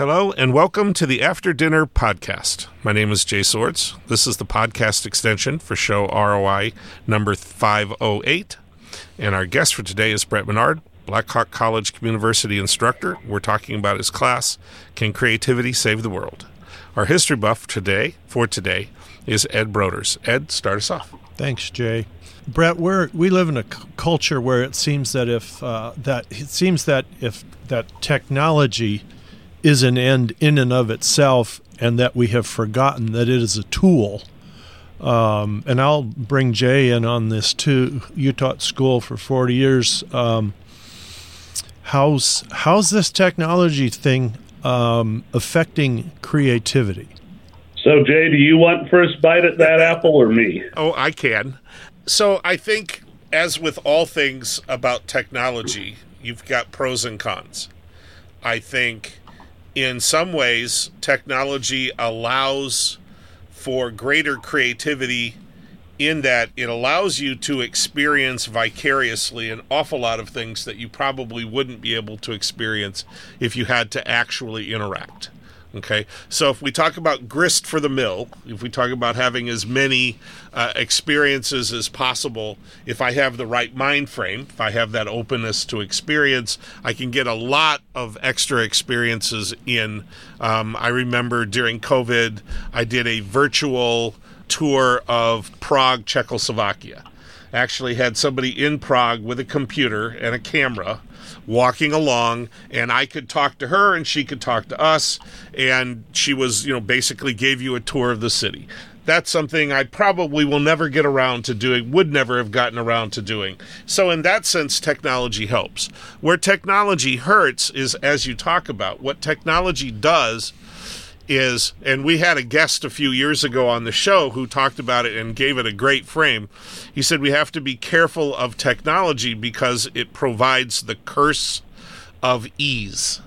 Hello, and welcome to the After Dinner Podcast. My name is Jay Swords. This is the podcast extension for show ROI number 508. And our guest for today is Brett Monnard, Blackhawk College University instructor. We're talking about his class, Can Creativity Save the World? Our history buff today, for today, is Ed Broders. Ed, start us off. Thanks, Jay. Brett, we're, we live in a c- culture where it seems that if uh, that it seems that if that technology is an end in and of itself, and that we have forgotten that it is a tool. Um, and I'll bring Jay in on this too. You taught school for 40 years. Um, how's how's this technology thing um, affecting creativity? So, Jay, do you want first bite at that apple or me? Oh, I can. So, I think, as with all things about technology, you've got pros and cons. I think in some ways, technology allows for greater creativity in that it allows you to experience vicariously an awful lot of things that you probably wouldn't be able to experience if you had to actually interact. Okay, so if we talk about grist for the mill, if we talk about having as many uh, experiences as possible, if I have the right mind frame, if I have that openness to experience, I can get a lot of extra experiences in. Um, I remember during COVID, I did a virtual tour of Prague, Czechoslovakia. Actually, had somebody in Prague with a computer and a camera walking along and I could talk to her and she could talk to us and she was, you know, basically gave you a tour of the city. That's something I probably will never get around to doing, would never have gotten around to doing. So, in that sense, technology helps. Where technology hurts is, as you talk about, what technology does is, and we had a guest a few years ago on the show who talked about it and gave it a great frame. He said we have to be careful of technology because it provides the curse of ease.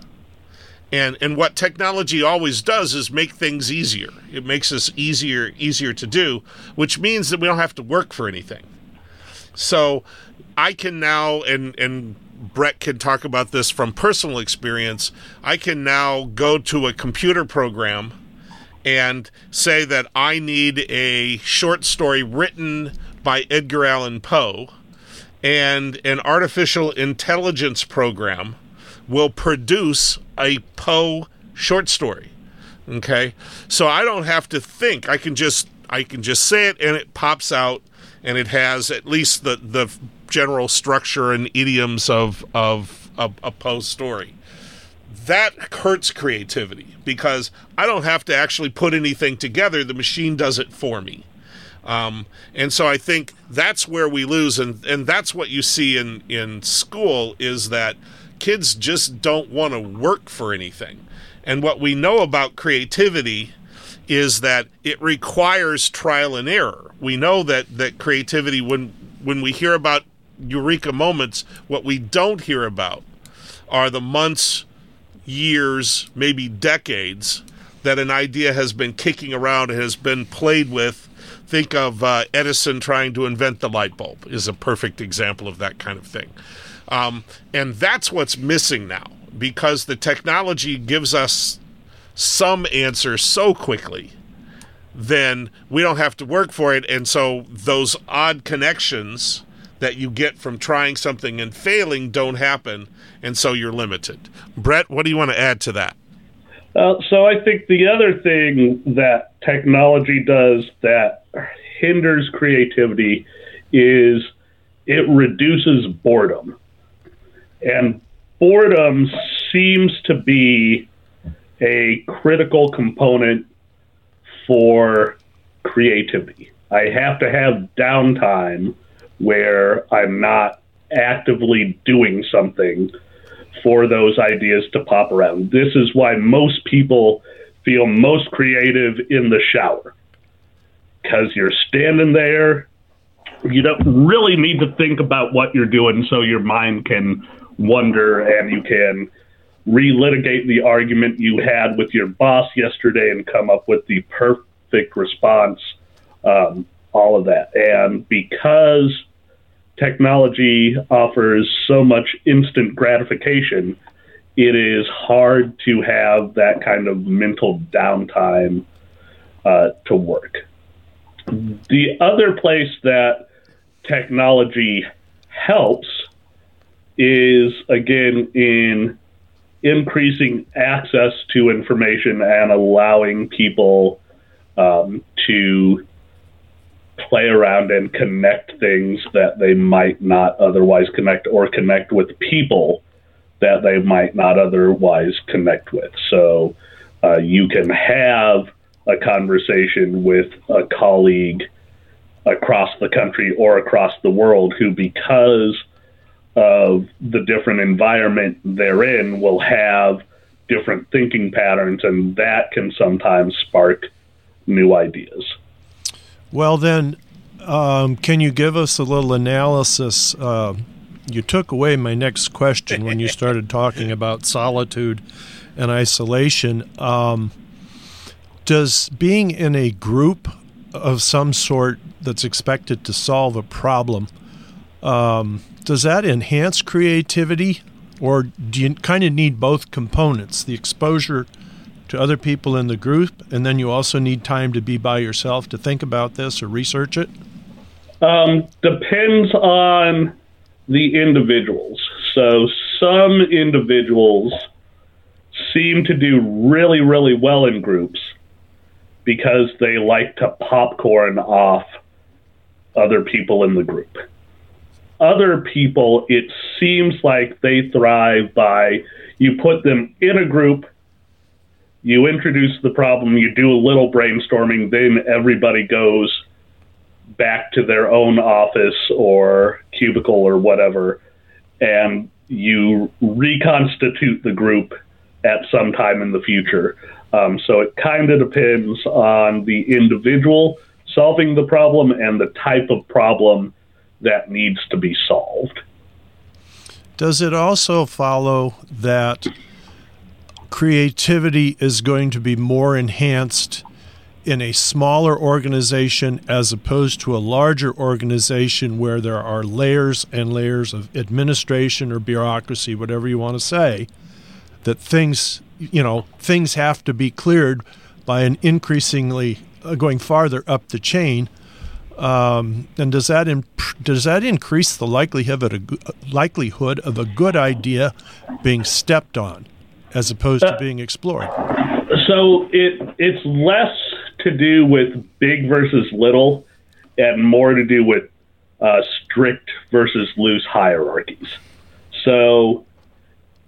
And, and what technology always does is make things easier. It makes us easier easier to do, which means that we don't have to work for anything. So I can now and and Brett can talk about this from personal experience. I can now go to a computer program and say that I need a short story written by Edgar Allan Poe, and an artificial intelligence program will produce a Poe short story. Okay? So I don't have to think. I can just I can just say it and it pops out and it has at least the the general structure and idioms of of a, Poe story. That hurts creativity because I don't have to actually put anything together. The machine does it for me. Um, and so I think that's where we lose, and, and that's what you see in, in school is that kids just don't want to work for anything. And what we know about creativity is that it requires trial and error. We know that, that creativity, when when we hear about eureka moments, what we don't hear about are the months, years, maybe decades that an idea has been kicking around and has been played with. Think of uh, Edison trying to invent the light bulb is a perfect example of that kind of thing. Um, and that's what's missing now because the technology gives us some answer so quickly then we don't have to work for it and so those odd connections that you get from trying something and failing don't happen, and so you're limited. Brett, what do you want to add to that? Uh, so I think the other thing that technology does that hinders creativity is it reduces boredom. And boredom seems to be a critical component for creativity. I have to have downtime where I'm not actively doing something for those ideas to pop around. This is why most people feel most creative in the shower because you're standing there. You don't really need to think about what you're doing so your mind can wonder and you can relitigate the argument you had with your boss yesterday and come up with the perfect response. Um, all of that. And because technology offers so much instant gratification, it is hard to have that kind of mental downtime uh, to work. The other place that technology helps is again in increasing access to information and allowing people um, to play around and connect things that they might not otherwise connect or connect with people that they might not otherwise connect with. So uh, you can have a conversation with a colleague across the country or across the world who, because of the different environment they're in, will have different thinking patterns, and that can sometimes spark new ideas. Well, then, um, can you give us a little analysis? Uh, you took away my next question when you started talking about solitude and isolation. Um, does being in a group of some sort that's expected to solve a problem um, does that enhance creativity or do you kind of need both components the exposure to other people in the group and then you also need time to be by yourself to think about this or research it um, depends on the individuals so some individuals seem to do really really well in groups because they like to popcorn off other people in the group. Other people, it seems like they thrive by you put them in a group, you introduce the problem, you do a little brainstorming, then everybody goes back to their own office or cubicle or whatever, and you reconstitute the group at some time in the future. Um, so it kind of depends on the individual solving the problem and the type of problem that needs to be solved. Does it also follow that creativity is going to be more enhanced in a smaller organization as opposed to a larger organization where there are layers and layers of administration or bureaucracy, whatever you want to say, that things you know things have to be cleared by an increasingly uh, going farther up the chain. Um, and does that imp- does that increase the likelihood of a, likelihood of a good idea being stepped on, as opposed to being explored? So it it's less to do with big versus little, and more to do with uh, strict versus loose hierarchies. So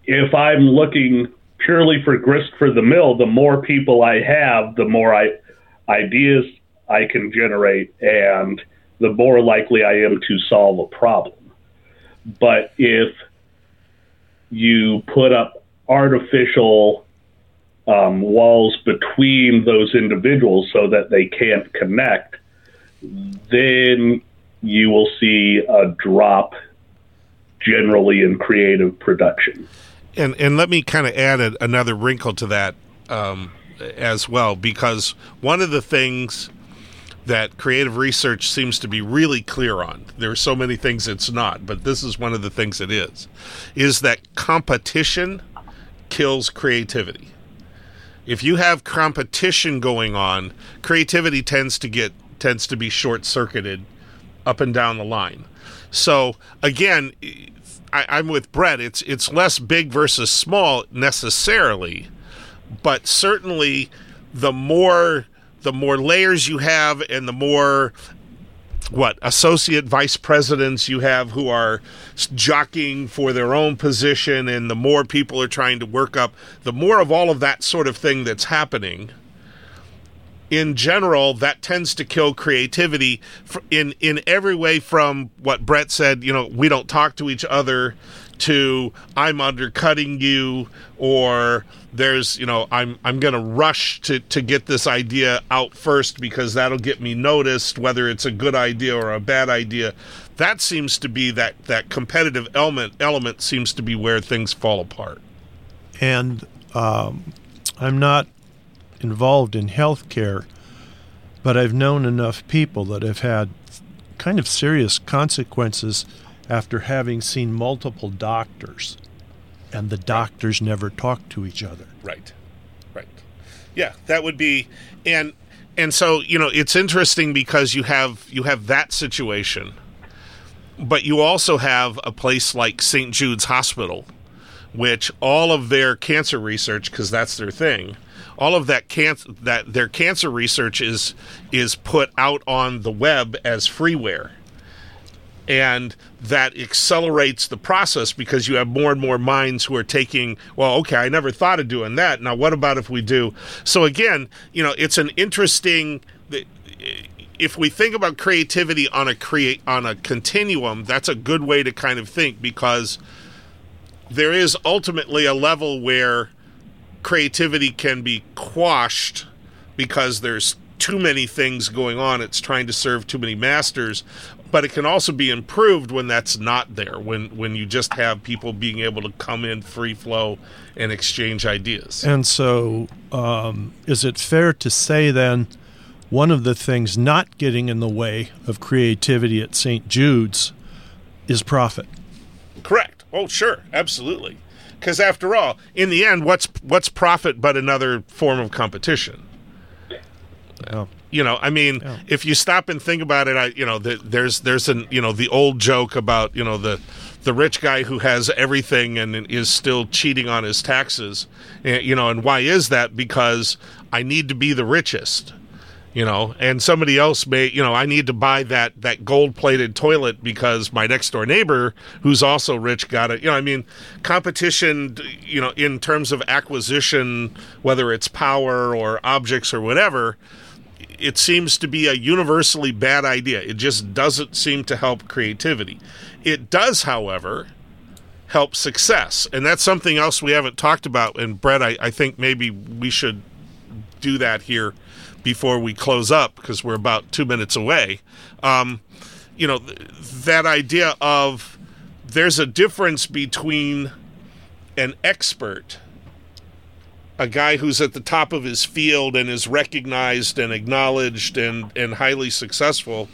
if I'm looking purely for grist for the mill, the more people I have, the more I, ideas I can generate, and the more likely I am to solve a problem. But if you put up artificial um, walls between those individuals so that they can't connect, then you will see a drop generally in creative production. And and let me kind of add a, another wrinkle to that um, as well, because one of the things that creative research seems to be really clear on there are so many things it's not but this is one of the things it is is that competition kills creativity if you have competition going on creativity tends to get tends to be short circuited up and down the line so again I, am with Brett. It's it's less big versus small necessarily, but certainly the more the more layers you have and the more what associate vice presidents you have who are jockeying for their own position and the more people are trying to work up the more of all of that sort of thing that's happening in general, that tends to kill creativity in in every way. From what Brett said, you know, we don't talk to each other, to I'm undercutting you, or there's you know I'm I'm gonna rush to to get this idea out first because that'll get me noticed, whether it's a good idea or a bad idea. That seems to be that that competitive element element seems to be where things fall apart. And um, I'm not involved in healthcare, but I've known enough people that have had kind of serious consequences after having seen multiple doctors. and the doctors never talk to each other. Right. Right. Yeah, that would be and and so, you know, it's interesting because you have you have that situation. But you also have a place like St. Jude's Hospital which all of their cancer research because that's their thing all of that cancer that their cancer research is is put out on the web as freeware and that accelerates the process because you have more and more minds who are taking well okay i never thought of doing that now what about if we do so again you know it's an interesting if we think about creativity on a create on a continuum that's a good way to kind of think because there is ultimately a level where creativity can be quashed because there's too many things going on. It's trying to serve too many masters. But it can also be improved when that's not there, when, when you just have people being able to come in free flow and exchange ideas. And so, um, is it fair to say then one of the things not getting in the way of creativity at St. Jude's is profit? Correct. Oh, sure, absolutely. Because after all, in the end, what's what's profit but another form of competition? Yeah. You know, I mean, yeah. if you stop and think about it, I you know, the, there's there's an you know the old joke about you know the the rich guy who has everything and is still cheating on his taxes. Eh, you know, and why is that? Because I need to be the richest you know and somebody else may you know i need to buy that that gold plated toilet because my next door neighbor who's also rich got it you know i mean competition you know in terms of acquisition whether it's power or objects or whatever it seems to be a universally bad idea. It just doesn't seem to help creativity. It does however help success. And that's something else we haven't talked about. And brett i, I think maybe we should do that here before we close up because we're about two minutes away. Um, you know, th- that idea of there's a difference between an expert, a guy who's at the top of his field and is recognized and acknowledged and, and highly successful,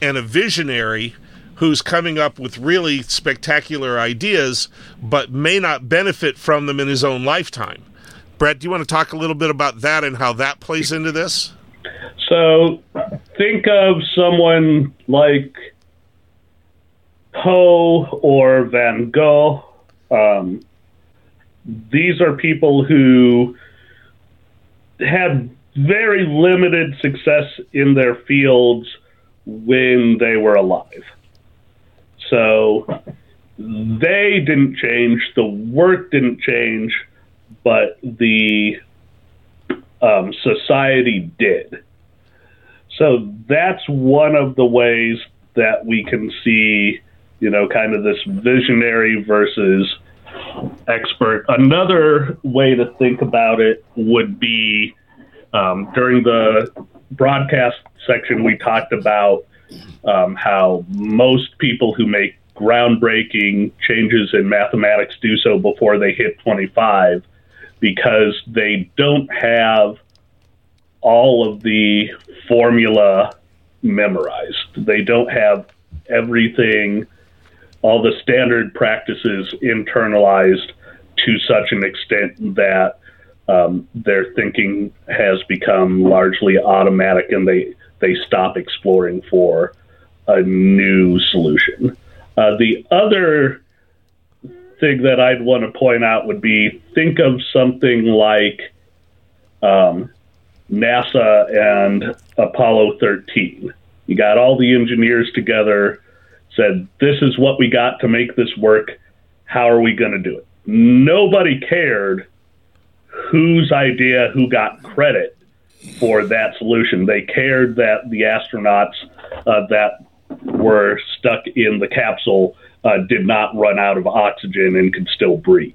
and a visionary who's coming up with really spectacular ideas but may not benefit from them in his own lifetime. Brett, do you want to talk a little bit about that and how that plays into this? So, think of someone like Poe or Van Gogh. Um, these are people who had very limited success in their fields when they were alive. So they didn't change, the work didn't change, but the um, society did. So that's one of the ways that we can see, you know, kind of this visionary versus expert. Another way to think about it would be um, during the broadcast section, we talked about um, how most people who make groundbreaking changes in mathematics do so before they hit 25 because they don't have all of the formula memorized. They don't have everything, all the standard practices internalized to such an extent that um, their thinking has become largely automatic and they, they stop exploring for a new solution. Uh, the other thing that I'd want to point out would be think of something like um, NASA and Apollo 13. You got all the engineers together, said, This is what we got to make this work. How are we going to do it? Nobody cared whose idea, who got credit for that solution. They cared that the astronauts uh, that were stuck in the capsule uh, did not run out of oxygen and could still breathe.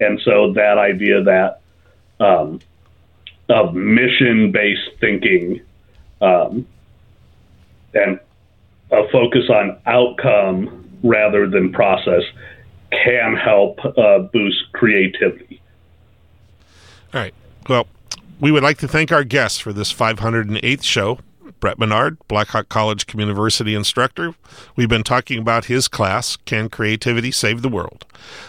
And so that idea that um, of mission based thinking um, and a focus on outcome rather than process can help uh, boost creativity. All right. Well, we would like to thank our guests for this 508th show. Brett Monnard, Blackhawk College CommUniversity instructor. We've been talking about his class, Can Creativity Save the World?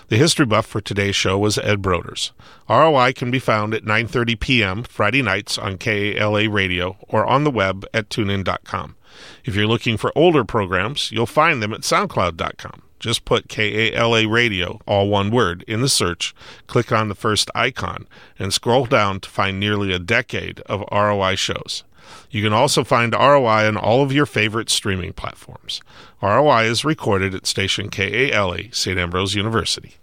The history buff for today's show was Ed Broders. ROI can be found at 9:30 p.m. Friday nights on KALA radio or on the web at tunein.com. If you're looking for older programs, you'll find them at soundcloud.com. Just put KALA radio, all one word, in the search, click on the first icon, and scroll down to find nearly a decade of ROI shows. You can also find ROI on all of your favorite streaming platforms. ROI is recorded at station KALA, St. Ambrose University.